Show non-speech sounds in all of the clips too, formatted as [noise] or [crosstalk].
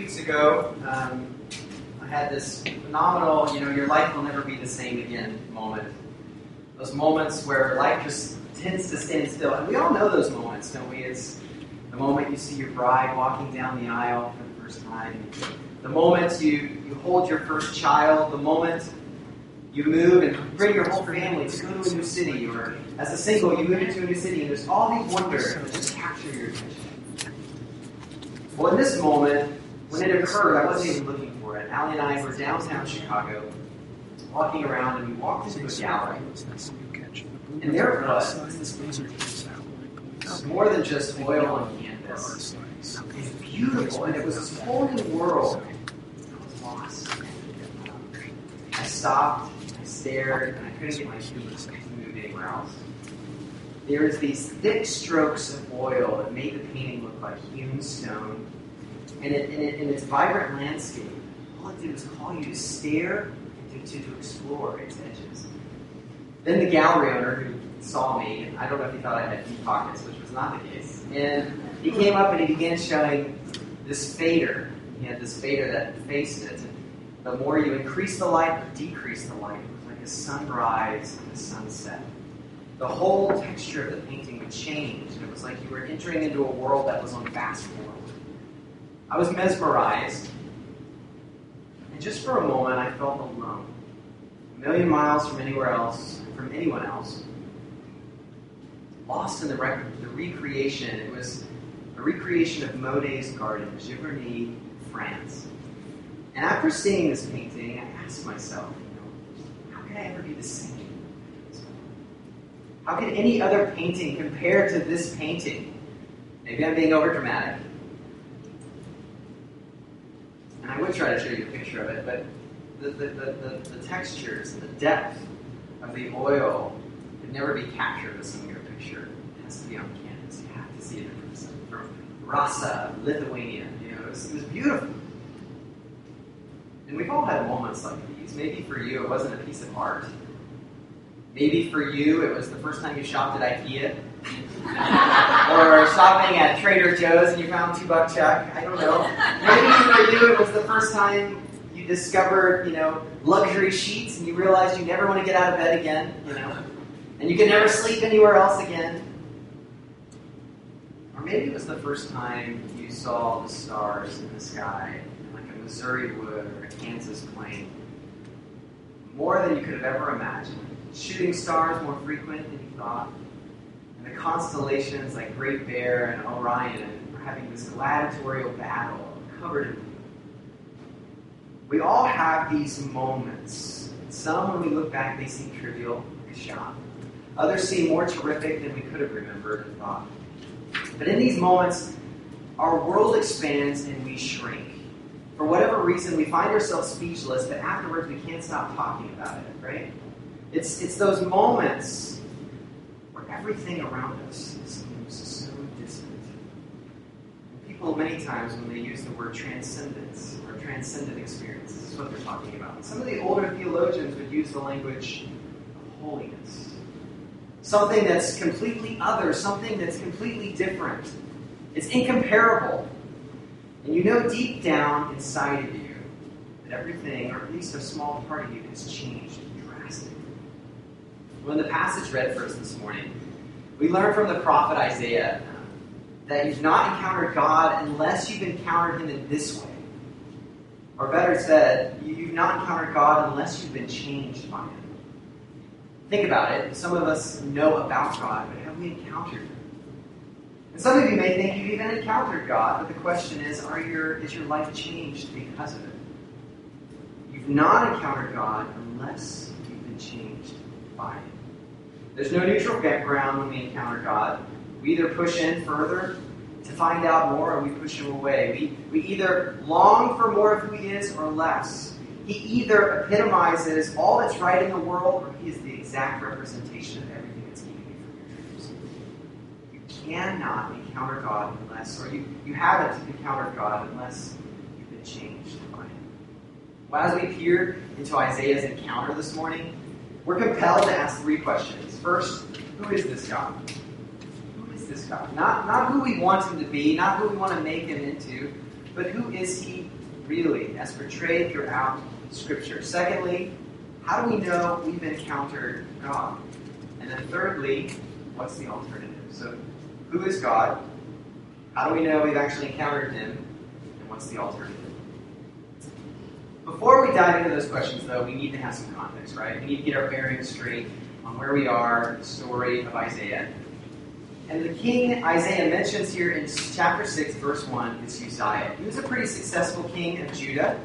weeks ago, um, I had this phenomenal, you know, your life will never be the same again moment. Those moments where life just tends to stand still. And we all know those moments, don't we? It's the moment you see your bride walking down the aisle for the first time, the moment you, you hold your first child, the moment you move and bring your whole family to go to a new city, or as a single, you move into a new city, and there's all these wonders that just capture your attention. Well, in this moment, it occurred, I wasn't even looking for it. Allie and I were downtown Chicago, walking around, and we walked into a gallery. And there it was. More than just oil on canvas. It was beautiful, and it was this whole new world. I was lost. I stopped, I stared, and I couldn't get my feet to move anywhere else. There was these thick strokes of oil that made the painting look like hewn stone. And it, in, it, in its vibrant landscape, all it did was call you to stare and to, to explore its edges. Then the gallery owner who saw me, and I don't know if he thought I had deep pockets, which was not the case, and he came up and he began showing this fader. He had this fader that faced it. The more you increase the light or decrease the light, it was like a sunrise and a sunset. The whole texture of the painting would change, it was like you were entering into a world that was on fast forward. I was mesmerized, and just for a moment I felt alone. A million miles from anywhere else, from anyone else. Lost in the, rec- the recreation. It was a recreation of Monet's garden, Giverny, France. And after seeing this painting, I asked myself, you know, how could I ever be the same? How could any other painting compare to this painting? Maybe I'm being overdramatic. And I would try to show you a picture of it, but the, the, the, the, the textures and the depth of the oil could never be captured with some mere picture. It has to be on canvas. You have to see it from, from Rasa, Lithuania. You know, it was, it was beautiful. And we've all had moments like these. Maybe for you, it wasn't a piece of art. Maybe for you, it was the first time you shopped at IKEA. [laughs] or shopping at Trader Joe's and you found two buck chuck. I don't know. Maybe for you, it was the first time you discovered, you know, luxury sheets and you realized you never want to get out of bed again, you know, and you can never sleep anywhere else again. Or maybe it was the first time you saw the stars in the sky, like a Missouri wood or a Kansas plain, more than you could have ever imagined. Shooting stars more frequent than you thought. The constellations like Great Bear and Orion are having this gladiatorial battle covered in blue. We all have these moments. Some, when we look back, they seem trivial, like a shot. Others seem more terrific than we could have remembered and thought. But in these moments, our world expands and we shrink. For whatever reason, we find ourselves speechless, but afterwards we can't stop talking about it, right? It's, it's those moments everything around us seems so distant. And people, many times, when they use the word transcendence or transcendent experience, this is what they're talking about. Some of the older theologians would use the language of holiness. Something that's completely other, something that's completely different. It's incomparable. And you know deep down inside of you that everything, or at least a small part of you, has changed. In the passage read for us this morning, we learn from the prophet Isaiah um, that you've not encountered God unless you've encountered Him in this way. Or better said, you've not encountered God unless you've been changed by Him. Think about it. Some of us know about God, but have we encountered Him? And some of you may think you've even encountered God, but the question is, are your, is your life changed because of it? You've not encountered God unless you've been changed by Him. There's no neutral ground when we encounter God. We either push in further to find out more or we push Him away. We, we either long for more of who He is or less. He either epitomizes all that's right in the world or He is the exact representation of everything that's keeping you from your dreams. You cannot encounter God unless, or you, you haven't encountered God unless you've been changed by Him. Well, as we peer into Isaiah's encounter this morning, we're compelled to ask three questions. First, who is this God? Who is this God? Not, not who we want him to be, not who we want to make him into, but who is he really, as portrayed throughout Scripture? Secondly, how do we know we've encountered God? And then thirdly, what's the alternative? So, who is God? How do we know we've actually encountered him? And what's the alternative? Before we dive into those questions, though, we need to have some context, right? We need to get our bearings straight on where we are the story of Isaiah. And the king Isaiah mentions here in chapter 6, verse 1, is Uzziah. He was a pretty successful king of Judah.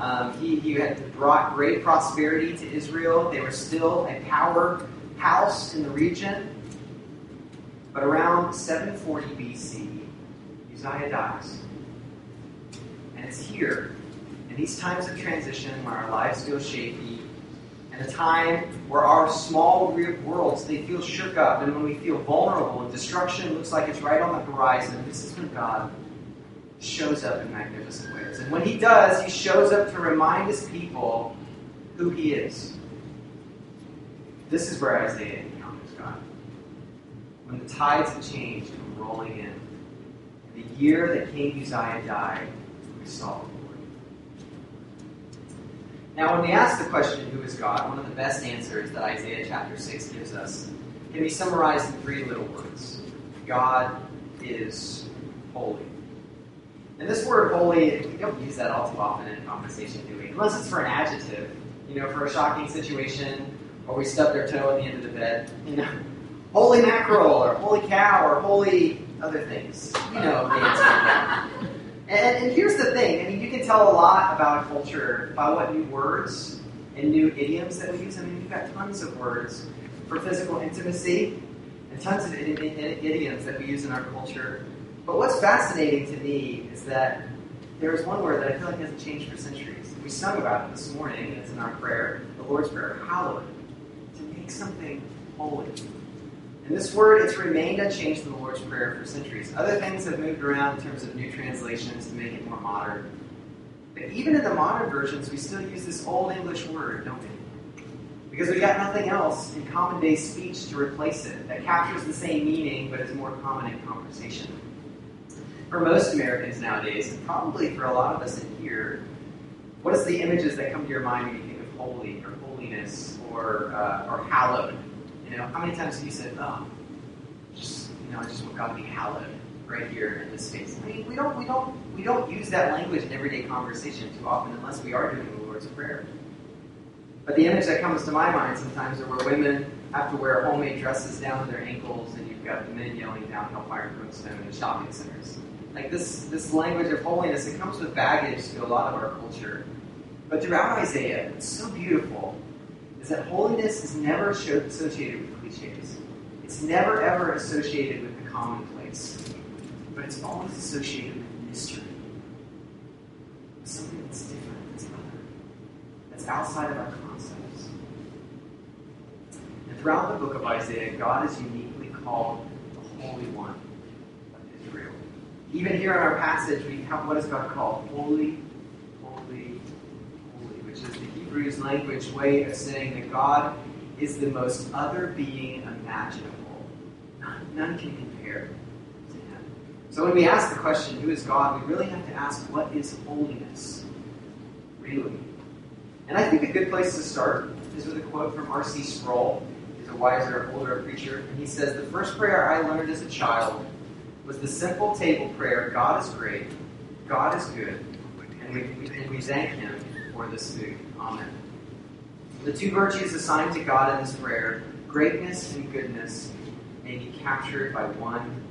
Um, he, he had brought great prosperity to Israel. They were still a power house in the region. But around 740 BC, Uzziah dies. And it's here, in these times of transition where our lives feel shaky, and a time where our small worlds they feel shook up, and when we feel vulnerable and destruction looks like it's right on the horizon, this is when God shows up in magnificent ways. And when He does, He shows up to remind His people who He is. This is where Isaiah encounters God. When the tides have changed and rolling in, the year that King Uzziah died, we saw. Now, when we ask the question, who is God, one of the best answers that Isaiah chapter 6 gives us can be summarized in three little words God is holy. And this word holy, we don't use that all too often in conversation, do we? Unless it's for an adjective, you know, for a shocking situation, or we stub their toe at the end of the bed, you know. Holy mackerel, or holy cow, or holy other things. You know and, and here's the thing I mean, tell a lot about a culture by what new words and new idioms that we use. I mean, we've got tons of words for physical intimacy and tons of idioms that we use in our culture. But what's fascinating to me is that there is one word that I feel like hasn't changed for centuries. We sung about it this morning, and it's in our prayer, the Lord's Prayer, hallowed, to make something holy. And this word, it's remained unchanged in the Lord's Prayer for centuries. Other things have moved around in terms of new translations to make it more modern. But even in the modern versions, we still use this old English word, don't we? Because we got nothing else in common day speech to replace it that captures the same meaning but is more common in conversation. For most Americans nowadays, and probably for a lot of us in here, what is the images that come to your mind when you think of holy or holiness or, uh, or hallowed? You know, how many times have you said, "Oh, just you know, I just want God to be hallowed right here in this space"? I mean, we don't, we don't, we don't use that language in everyday conversation too often, unless we are doing the Lord's Prayer. But the image that comes to my mind sometimes are where women have to wear homemade dresses down to their ankles, and you've got the men yelling down hellfire and brimstone in shopping centers. Like this, this language of holiness, it comes with baggage to a lot of our culture. But throughout Isaiah, it's so beautiful is that holiness is never associated with cliches. It's never ever associated with the commonplace. But it's always associated with mystery. something that's different, that's other, that's outside of our concepts. And throughout the book of Isaiah, God is uniquely called the Holy One of Israel. Even here in our passage, we have what is God called? Holy, holy, holy, which is the Hebrews language way of saying that God is the most other being imaginable. None, none can compare. So when we ask the question, who is God, we really have to ask, what is holiness? Really? And I think a good place to start is with a quote from R.C. Sproul. He's a wiser, older preacher. And he says, The first prayer I learned as a child was the simple table prayer God is great, God is good, and we, and we thank Him for this food. Amen. The two virtues assigned to God in this prayer, greatness and goodness, may be captured by one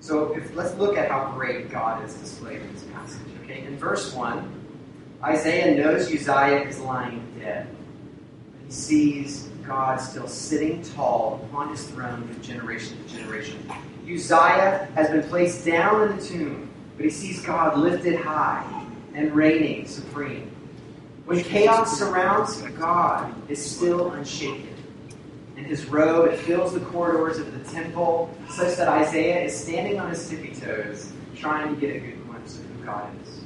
So if, let's look at how great God is displayed in this passage. Okay, in verse 1, Isaiah knows Uzziah is lying dead. He sees God still sitting tall upon his throne from generation to generation. Uzziah has been placed down in the tomb, but he sees God lifted high and reigning supreme. When chaos surrounds, God is still unshaken. In his robe, it fills the corridors of the temple, such that Isaiah is standing on his tippy toes, trying to get a good glimpse of who God is.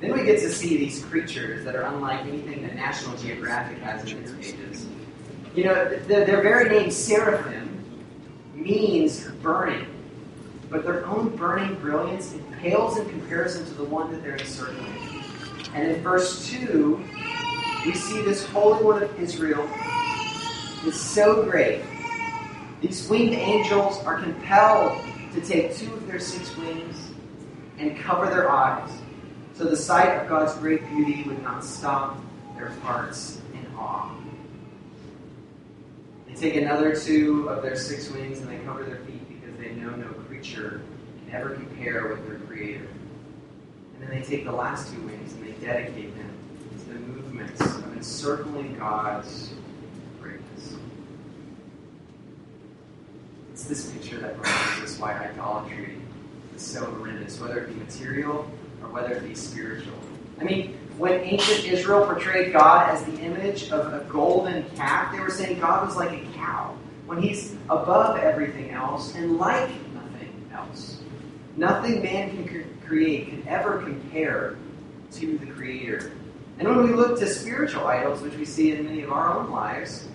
Then we get to see these creatures that are unlike anything that National Geographic has in its pages. You know, the, their very name, seraphim, means burning. but their own burning brilliance pales in comparison to the one that they're encircling. And in verse 2, we see this Holy One of Israel is so great. These winged angels are compelled to take two of their six wings and cover their eyes, so the sight of God's great beauty would not stop their hearts in awe. They take another two of their six wings and they cover their feet because they know no creature can ever compare with their Creator. And then they take the last two wings and they dedicate them to the movements of encircling God's greatness. It's this picture that reminds us why idolatry is so horrendous, whether it be material or whether it be spiritual. I mean, when ancient Israel portrayed God as the image of a golden calf, they were saying God was like a cow, when he's above everything else and like nothing else. Nothing man can create can ever compare to the Creator. And when we look to spiritual idols, which we see in many of our own lives,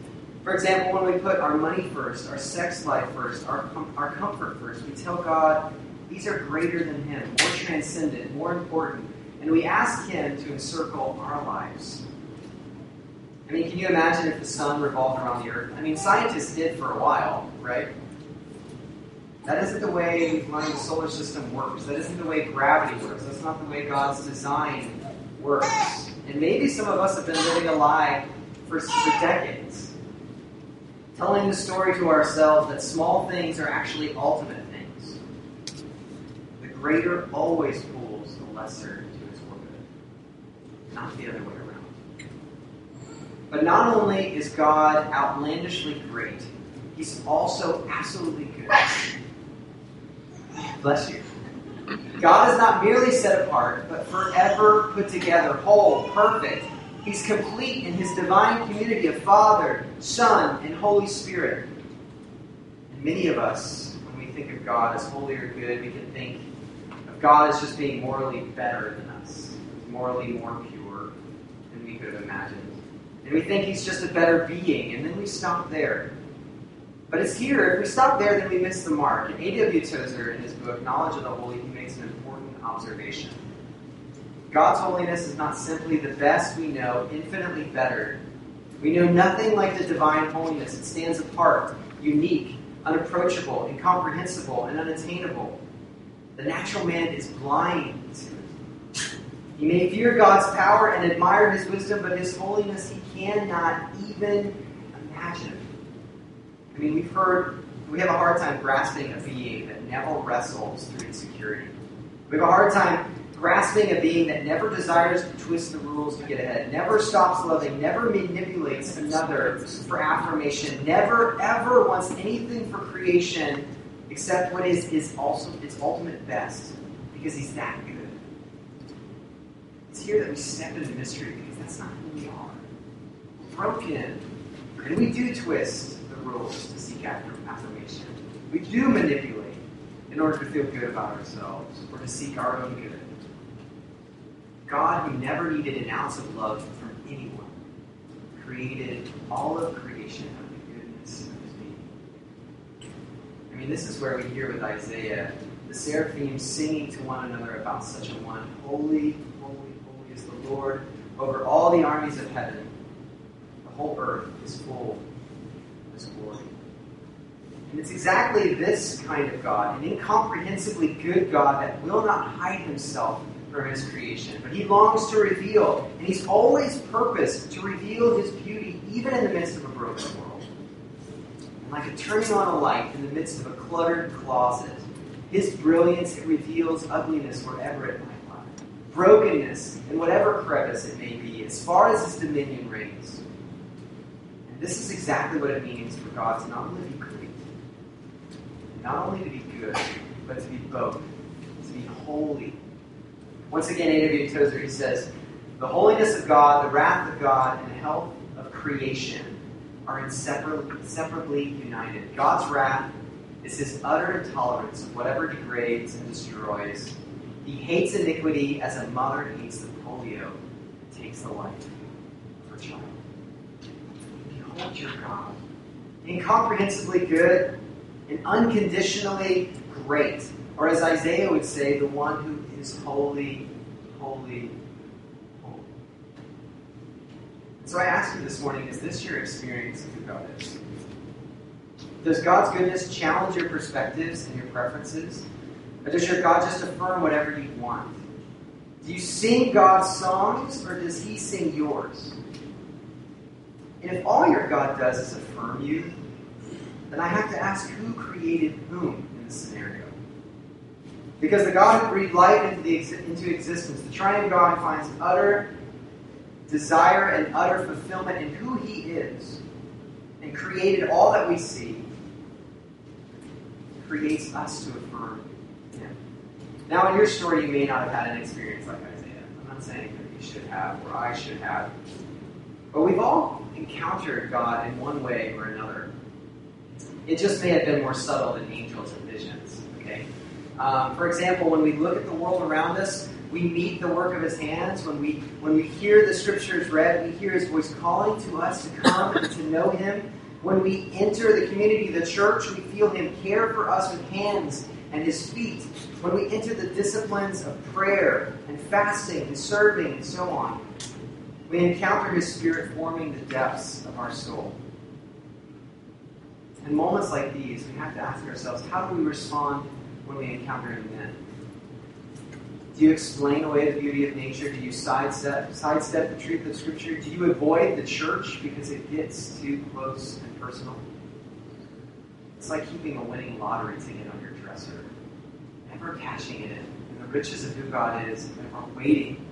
for example, when we put our money first, our sex life first, our, com- our comfort first, we tell God these are greater than Him, more transcendent, more important. And we ask Him to encircle our lives. I mean, can you imagine if the sun revolved around the earth? I mean, scientists did for a while, right? That isn't the way learned the solar system works. That isn't the way gravity works. That's not the way God's design works. And maybe some of us have been living a lie for, for decades, telling the story to ourselves that small things are actually ultimate things. The greater always pulls the lesser to its orbit, not the other way around. But not only is God outlandishly great, He's also absolutely good. [sighs] Bless you. God is not merely set apart, but forever put together, whole, perfect. He's complete in his divine community of Father, Son, and Holy Spirit. And many of us, when we think of God as holy or good, we can think of God as just being morally better than us, morally more pure than we could have imagined. And we think he's just a better being, and then we stop there. But it's here, if we stop there, then we miss the mark. And A.W. Tozer, in his book, Knowledge of the Holy, he makes an important observation. God's holiness is not simply the best we know, infinitely better. We know nothing like the divine holiness. It stands apart, unique, unapproachable, incomprehensible, and unattainable. The natural man is blind to it. He may fear God's power and admire his wisdom, but his holiness he cannot even imagine. I mean, we've heard, we have a hard time grasping a being that never wrestles through insecurity. We have a hard time grasping a being that never desires to twist the rules to get ahead, never stops loving, never manipulates another for affirmation, never ever wants anything for creation except what is, is also its ultimate best, because he's that good. It's here that we step into mystery because that's not who we are. We're broken. And we do twist the rules to seek after affirmation. We do manipulate in order to feel good about ourselves or to seek our own good. God, who never needed an ounce of love from anyone, created all of creation out of the goodness of his being. I mean, this is where we hear with Isaiah the seraphim singing to one another about such a one. Holy, holy, holy is the Lord over all the armies of heaven. The whole earth is full of his glory. And it's exactly this kind of God, an incomprehensibly good God that will not hide himself from his creation, but he longs to reveal, and he's always purposed to reveal his beauty even in the midst of a broken world. And like a turning on a light in the midst of a cluttered closet, his brilliance it reveals ugliness wherever it might lie, brokenness in whatever crevice it may be, as far as his dominion reigns. And this is exactly what it means for God to not only be great, not only to be good, but to be both, to be holy. Once again, A.W. Tozer, he says, the holiness of God, the wrath of God, and the health of creation are inseparably united. God's wrath is his utter intolerance of whatever degrades and destroys. He hates iniquity as a mother hates the polio that takes the life of her child Behold your God. Incomprehensibly good and unconditionally great. Or as Isaiah would say, the one who is holy, holy, holy. So I ask you this morning is this your experience of who God is? Does God's goodness challenge your perspectives and your preferences? Or does your God just affirm whatever you want? Do you sing God's songs or does He sing yours? And if all your God does is affirm you, then I have to ask who created whom in this scenario? Because the God who breathed life into, the, into existence, the triune God finds utter desire and utter fulfillment in who He is and created all that we see, creates us to affirm Him. Now, in your story, you may not have had an experience like Isaiah. I'm not saying that you should have or I should have. But we've all encountered God in one way or another. It just may have been more subtle than angels and visions. Okay. Um, for example, when we look at the world around us, we meet the work of His hands. When we when we hear the Scriptures read, we hear His voice calling to us to come and to know Him. When we enter the community, the church, we feel Him care for us with hands and His feet. When we enter the disciplines of prayer and fasting and serving and so on, we encounter His Spirit forming the depths of our soul. In moments like these, we have to ask ourselves how do we respond when we encounter Him then? Do you explain away the beauty of nature? Do you sidestep, sidestep the truth of Scripture? Do you avoid the church because it gets too close and personal? It's like keeping a winning lottery ticket on your dresser, never cashing it in. And the riches of who God is are waiting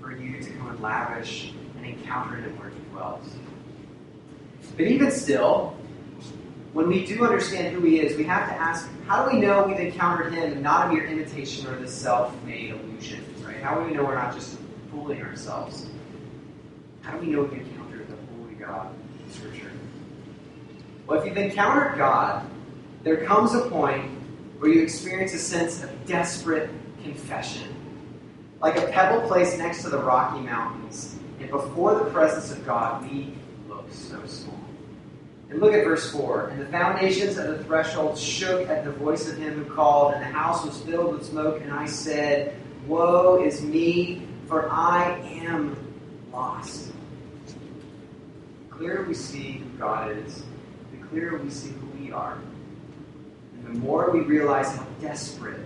for you to come and lavish and encounter Him where He dwells. But even still, when we do understand who He is, we have to ask, how do we know we've encountered Him not a mere imitation or this self-made illusion? Right? How do we know we're not just fooling ourselves? How do we know we've encountered the Holy God in Scripture? Well, if you've encountered God, there comes a point where you experience a sense of desperate confession. Like a pebble placed next to the Rocky Mountains, and before the presence of God, we look so small. And look at verse 4. And the foundations of the threshold shook at the voice of him who called, and the house was filled with smoke. And I said, Woe is me, for I am lost. The clearer we see who God is, the clearer we see who we are. And the more we realize how desperate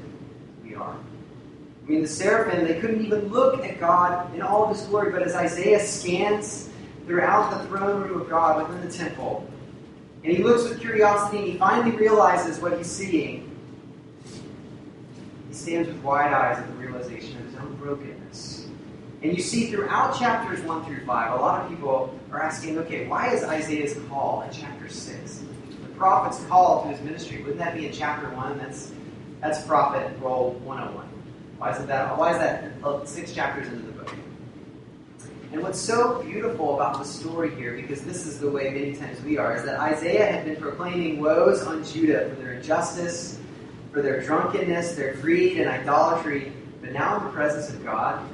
we are. I mean, the seraphim, they couldn't even look at God in all of his glory, but as Isaiah scans throughout the throne room of God within the temple, and he looks with curiosity and he finally realizes what he's seeing. He stands with wide eyes at the realization of his own brokenness. And you see throughout chapters 1 through 5, a lot of people are asking, okay, why is Isaiah's call in chapter 6? The prophet's call to his ministry, wouldn't that be in chapter 1? That's that's prophet role 101. Why is that? Why is that uh, six chapters into the? And what's so beautiful about the story here, because this is the way many times we are, is that Isaiah had been proclaiming woes on Judah for their injustice, for their drunkenness, their greed, and idolatry. But now, in the presence of God,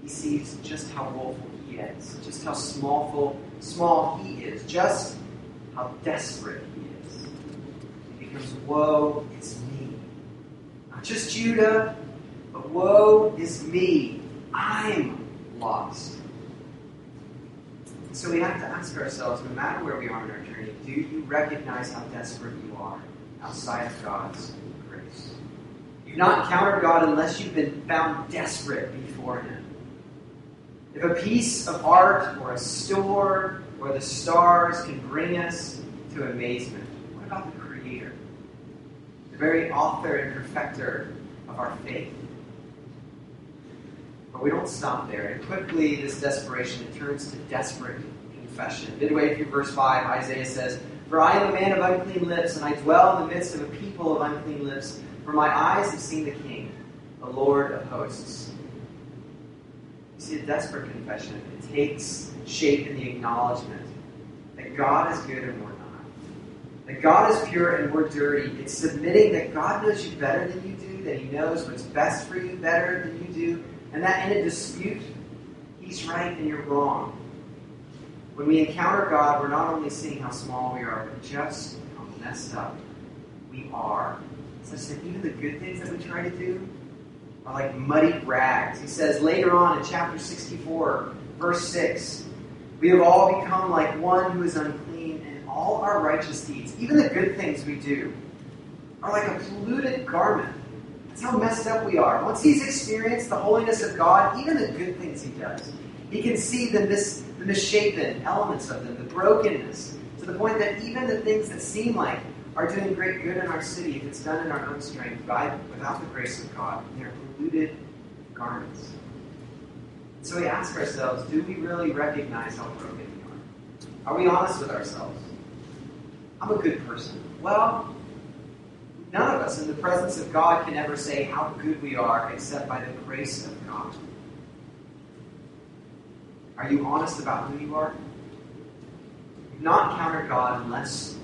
he sees just how woeful he is, just how small, he is, just how desperate he is. He becomes, Woe is me. Not just Judah, but woe is me. I'm lost. So we have to ask ourselves, no matter where we are in our journey, do you recognize how desperate you are outside of God's grace? You've not encountered God unless you've been found desperate before Him. If a piece of art or a store or the stars can bring us to amazement, what about the Creator? The very author and perfecter of our faith. But we don't stop there. And quickly, this desperation it turns to desperate confession. Midway through verse 5, Isaiah says, For I am a man of unclean lips, and I dwell in the midst of a people of unclean lips. For my eyes have seen the King, the Lord of hosts. You see, a desperate confession, it takes shape in the acknowledgement that God is good and we're not. That God is pure and we're dirty. It's submitting that God knows you better than you do, that He knows what's best for you better than you do, and that in a dispute, He's right and you're wrong. When we encounter God, we're not only seeing how small we are, but just how messed up we are such that even the good things that we try to do are like muddy rags. He says later on in chapter 64, verse 6, we have all become like one who is unclean, and all our righteous deeds, even the good things we do, are like a polluted garment. That's how messed up we are. Once he's experienced the holiness of God, even the good things he does, he can see the, mis- the misshapen elements of them, the brokenness, to the point that even the things that seem like are doing great good in our city, if it's done in our own strength, by, without the grace of God, they're polluted garments. So we ask ourselves, do we really recognize how broken we are? Are we honest with ourselves? I'm a good person. Well, none of us in the presence of God can ever say how good we are except by the grace of God. Are you honest about who you are? You've not encountered God unless,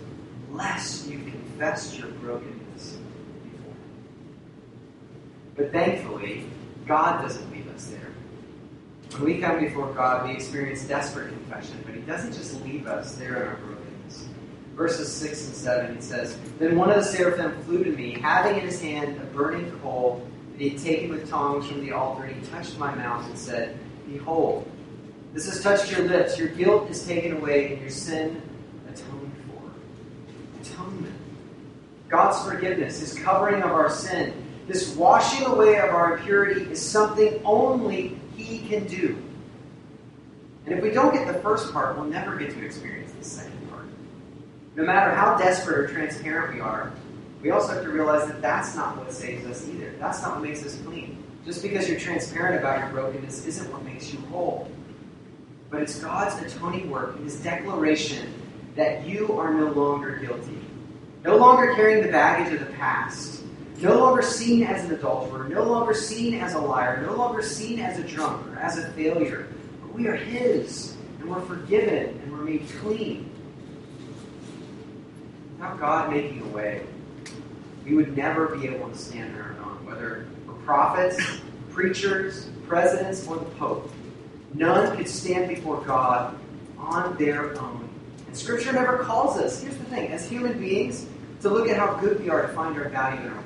unless you've confessed your brokenness before But thankfully, God doesn't leave us there. When we come before God, we experience desperate confession, but He doesn't just leave us there in our brokenness. Verses 6 and 7, He says, Then one of the seraphim flew to me, having in his hand a burning coal that he had taken with tongs from the altar, and he touched my mouth and said, Behold, this has touched your lips. Your guilt is taken away, and your sin atoned for. Atonement. God's forgiveness, His covering of our sin, this washing away of our impurity is something only He can do. And if we don't get the first part, we'll never get to experience the second. No matter how desperate or transparent we are, we also have to realize that that's not what saves us either. That's not what makes us clean. Just because you're transparent about your brokenness isn't what makes you whole. But it's God's atoning work, and His declaration that you are no longer guilty. No longer carrying the baggage of the past. No longer seen as an adulterer. No longer seen as a liar. No longer seen as a drunk or as a failure. But we are His, and we're forgiven, and we're made clean. Without God making a way, we would never be able to stand on our own, whether we're prophets, preachers, presidents, or the Pope. None could stand before God on their own. And Scripture never calls us, here's the thing, as human beings, to look at how good we are to find our value in our work.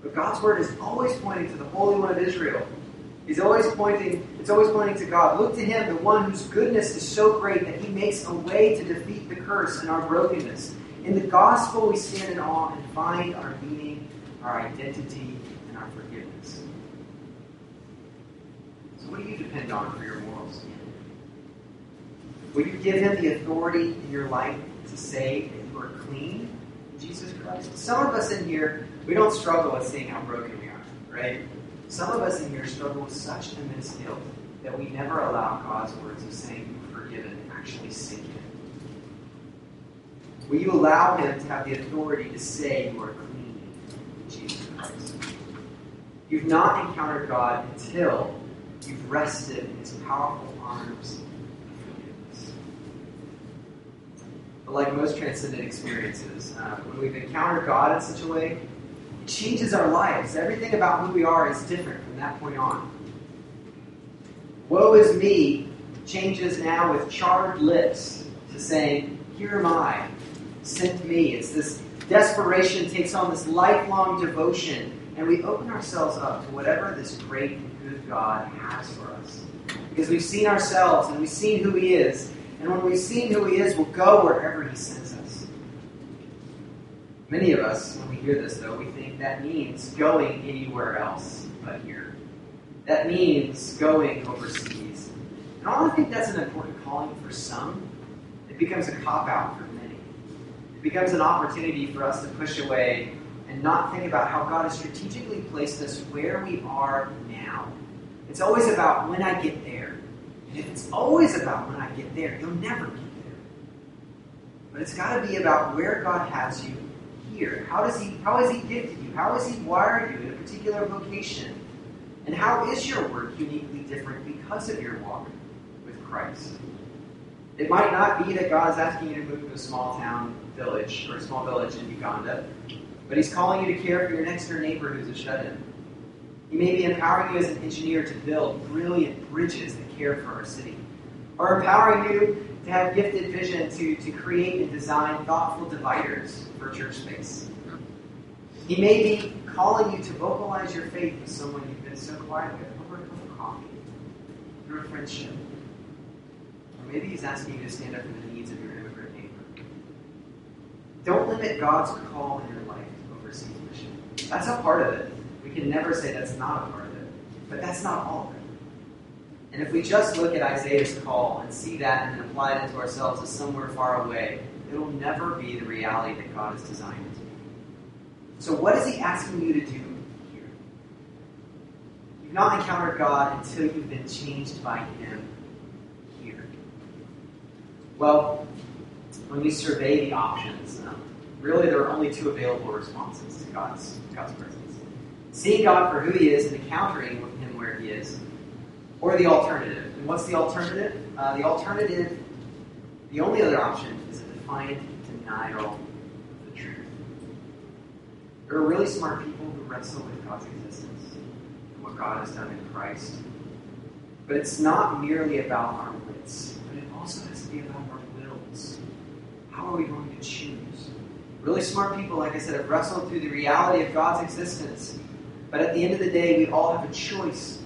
But God's Word is always pointing to the Holy One of Israel. He's always pointing, it's always pointing to God. Look to Him, the one whose goodness is so great that He makes a way to defeat the curse and our brokenness. In the gospel, we stand in awe and find our meaning, our identity, and our forgiveness. So, what do you depend on for your moral standing? Will you give Him the authority in your life to say that you are clean Jesus Christ? Some of us in here, we don't struggle with seeing how broken we are, right? Some of us in here struggle with such immense guilt that we never allow God's words of saying you're forgiven actually sink in. Will you allow Him to have the authority to say you are clean in Jesus Christ? You've not encountered God until you've rested in His powerful arms of forgiveness. But like most transcendent experiences, uh, when we've encountered God in such a way, changes our lives. Everything about who we are is different from that point on. Woe is me changes now with charred lips to saying, Here am I, sent me. It's this desperation takes on this lifelong devotion, and we open ourselves up to whatever this great and good God has for us. Because we've seen ourselves and we've seen who He is, and when we've seen who He is, we'll go wherever He sends. Many of us, when we hear this, though, we think that means going anywhere else but here. That means going overseas. And I think that's an important calling for some. It becomes a cop out for many. It becomes an opportunity for us to push away and not think about how God has strategically placed us where we are now. It's always about when I get there. And if it's always about when I get there, you'll never get there. But it's got to be about where God has you here. How does He how has He gifted you? How has He wired you in a particular vocation? And how is your work uniquely different because of your walk with Christ? It might not be that God is asking you to move to a small town village or a small village in Uganda, but He's calling you to care for your next door neighbor who's a shut in. He may be empowering you as an engineer to build brilliant bridges that care for our city, or empowering you to have gifted vision to, to create and design thoughtful dividers for church space. He may be calling you to vocalize your faith with someone you've been so quiet with over a cup of coffee, through a friendship. Or maybe he's asking you to stand up for the needs of your immigrant neighbor. Don't limit God's call in your life to overseas mission. That's a part of it. We can never say that's not a part of it. But that's not all of it. And if we just look at Isaiah's call and see that and apply it to ourselves as somewhere far away, it'll never be the reality that God has designed it to be. So, what is He asking you to do here? You've not encountered God until you've been changed by Him here. Well, when we survey the options, um, really there are only two available responses to God's, God's presence seeing God for who He is and encountering Him where He is, or the alternative. And what's the alternative? Uh, the alternative, the only other option, is a defiant denial of the truth. There are really smart people who wrestle with God's existence and what God has done in Christ. But it's not merely about our wits, but it also has to be about our wills. How are we going to choose? Really smart people, like I said, have wrestled through the reality of God's existence. But at the end of the day, we all have a choice.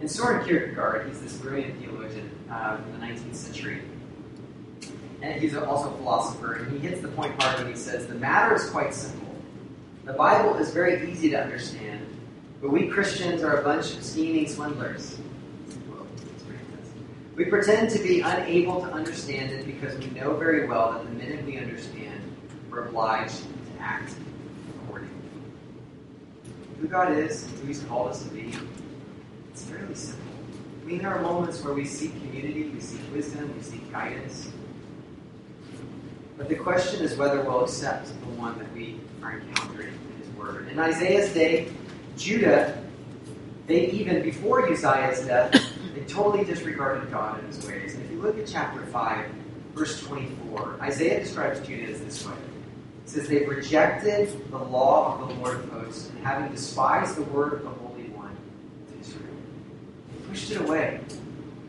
And Soren Kierkegaard, he's this brilliant theologian uh, from the 19th century, and he's also a philosopher, and he hits the point hard when he says, The matter is quite simple. The Bible is very easy to understand, but we Christians are a bunch of scheming swindlers. We pretend to be unable to understand it because we know very well that the minute we understand, we're obliged to act accordingly. Who God is, who He's called us to be, it's fairly simple. I mean, there are moments where we seek community, we seek wisdom, we seek guidance. But the question is whether we'll accept the one that we are encountering in His Word. In Isaiah's day, Judah, they even, before Uzziah's death, they totally disregarded God and His ways. And if you look at chapter 5, verse 24, Isaiah describes Judah as this way. It says, They've rejected the law of the Lord of hosts, and having despised the word of the Israel, pushed it away.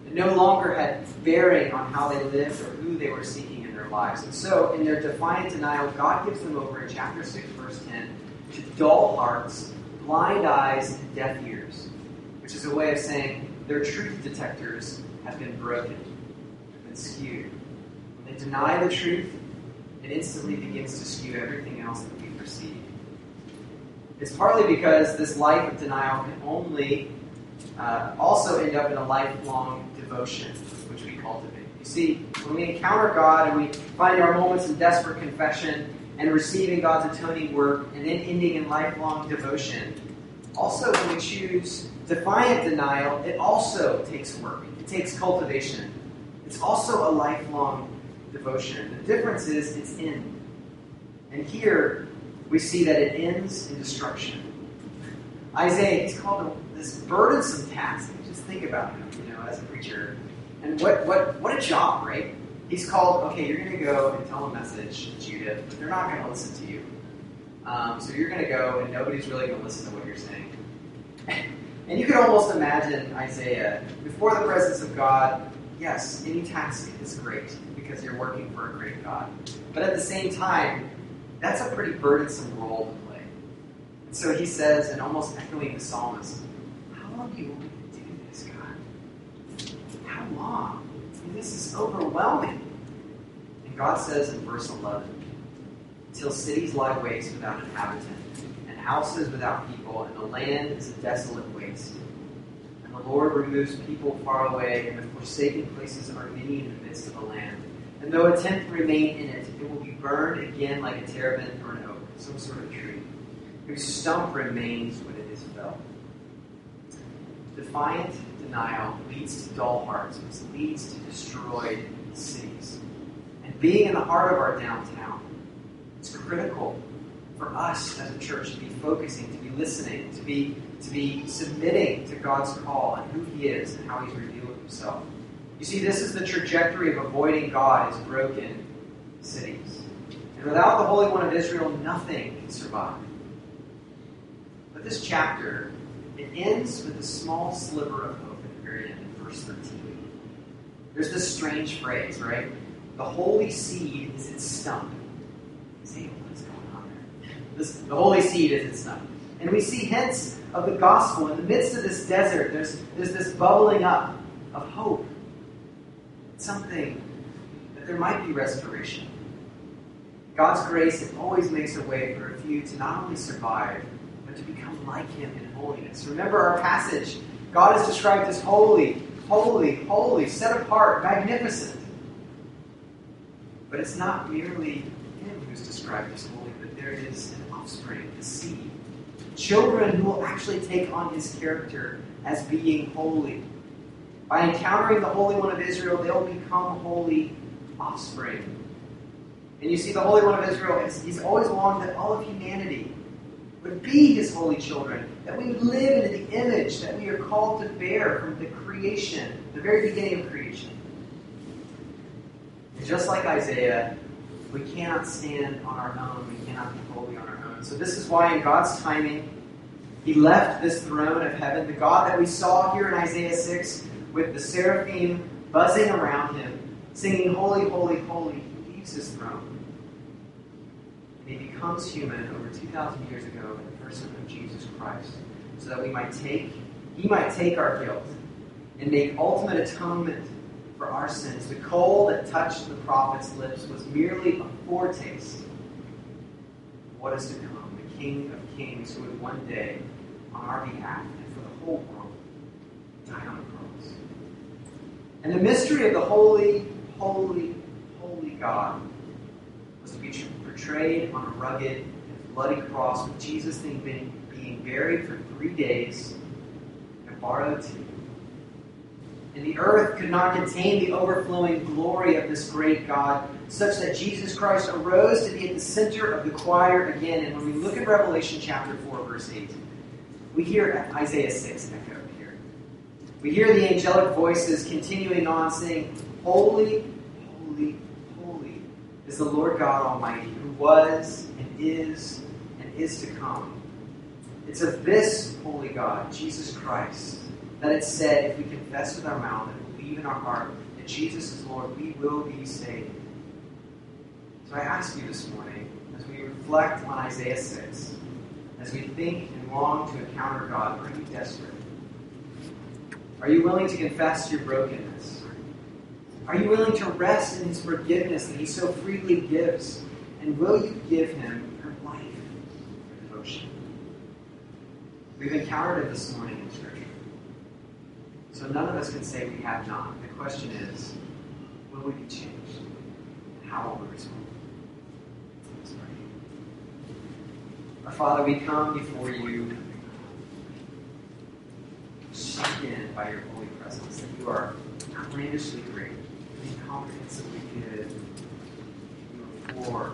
It no longer had bearing on how they lived or who they were seeking in their lives. And so, in their defiant denial, God gives them over in chapter 6, verse 10, to dull hearts, blind eyes, and deaf ears, which is a way of saying their truth detectors have been broken, have been skewed. When they deny the truth, it instantly begins to skew everything else that we perceive. It's partly because this life of denial can only uh, also end up in a lifelong devotion, which we cultivate. You see, when we encounter God and we find our moments in desperate confession and receiving God's atoning work and then ending in lifelong devotion, also when we choose defiant denial, it also takes work. It takes cultivation. It's also a lifelong devotion. The difference is it's in. And here we see that it ends in destruction. Isaiah, he's called this burdensome task. Just think about him, you know, as a preacher. And what what what a job, right? He's called, okay, you're going to go and tell a message to Judah, but they're not going to listen to you. Um, so you're going to go, and nobody's really going to listen to what you're saying. [laughs] and you can almost imagine Isaiah before the presence of God. Yes, any task is great because you're working for a great God. But at the same time, that's a pretty burdensome role to play. And so he says, and almost echoing the psalmist, long you want me to do this, God? How long? This is overwhelming. And God says in verse 11, Till cities lie waste without inhabitant, and houses without people, and the land is a desolate waste. And the Lord removes people far away, and the forsaken places are many in the midst of the land. And though a tenth remain in it, it will be burned again like a terebinth or an oak, some sort of tree, whose stump remains when it is felled. Defiant denial leads to dull hearts, which leads to destroyed cities. And being in the heart of our downtown, it's critical for us as a church to be focusing, to be listening, to be to be submitting to God's call and who He is and how He's revealed Himself. You see, this is the trajectory of avoiding God is broken cities. And without the Holy One of Israel, nothing can survive. But this chapter, it ends with a small sliver of hope at the very end in verse 13. There's this strange phrase, right? The holy seed is its stump. What's going on there? This, the holy seed is its name. And we see hints of the gospel. In the midst of this desert, there's, there's this bubbling up of hope. Something that there might be restoration. God's grace it always makes a way for a few to not only survive, but to become like Him holiness. Remember our passage. God is described as holy, holy, holy, set apart, magnificent. But it's not merely Him who's described as holy, but there is an offspring, a seed. Children who will actually take on His character as being holy. By encountering the Holy One of Israel, they'll become holy offspring. And you see, the Holy One of Israel, he's always longed that all of humanity would be his holy children, that we live into the image that we are called to bear from the creation, the very beginning of creation. And just like Isaiah, we cannot stand on our own, we cannot be holy on our own. So, this is why, in God's timing, he left this throne of heaven, the God that we saw here in Isaiah 6, with the seraphim buzzing around him, singing, Holy, Holy, Holy, he leaves his throne. And he becomes human over 2,000 years ago person of Jesus Christ, so that we might take, he might take our guilt and make ultimate atonement for our sins. The coal that touched the prophet's lips was merely a foretaste of what is to come, the King of Kings who would one day, on our behalf and for the whole world, die on the cross. And the mystery of the holy, holy, holy God was to be portrayed on a rugged bloody cross with Jesus being, being buried for three days in a borrowed tomb. And the earth could not contain the overflowing glory of this great God, such that Jesus Christ arose to be at the center of the choir again. And when we look at Revelation chapter 4, verse 8, we hear Isaiah 6 echo here. We hear the angelic voices continuing on saying, Holy, holy, holy is the Lord God Almighty, who was and is and is to come. It's of this holy God, Jesus Christ, that it's said, if we confess with our mouth and believe in our heart that Jesus is Lord, we will be saved. So I ask you this morning, as we reflect on Isaiah 6, as we think and long to encounter God, are you desperate? Are you willing to confess your brokenness? Are you willing to rest in His forgiveness that He so freely gives? And will you give Him your life, your devotion? We've encountered it this morning in Scripture. So none of us can say we have not. The question is, will we be changed? And how will we respond? Let's pray. Our Father, we come before you struck in by your holy presence, that you are outlandishly great, incomprehensibly good, you are for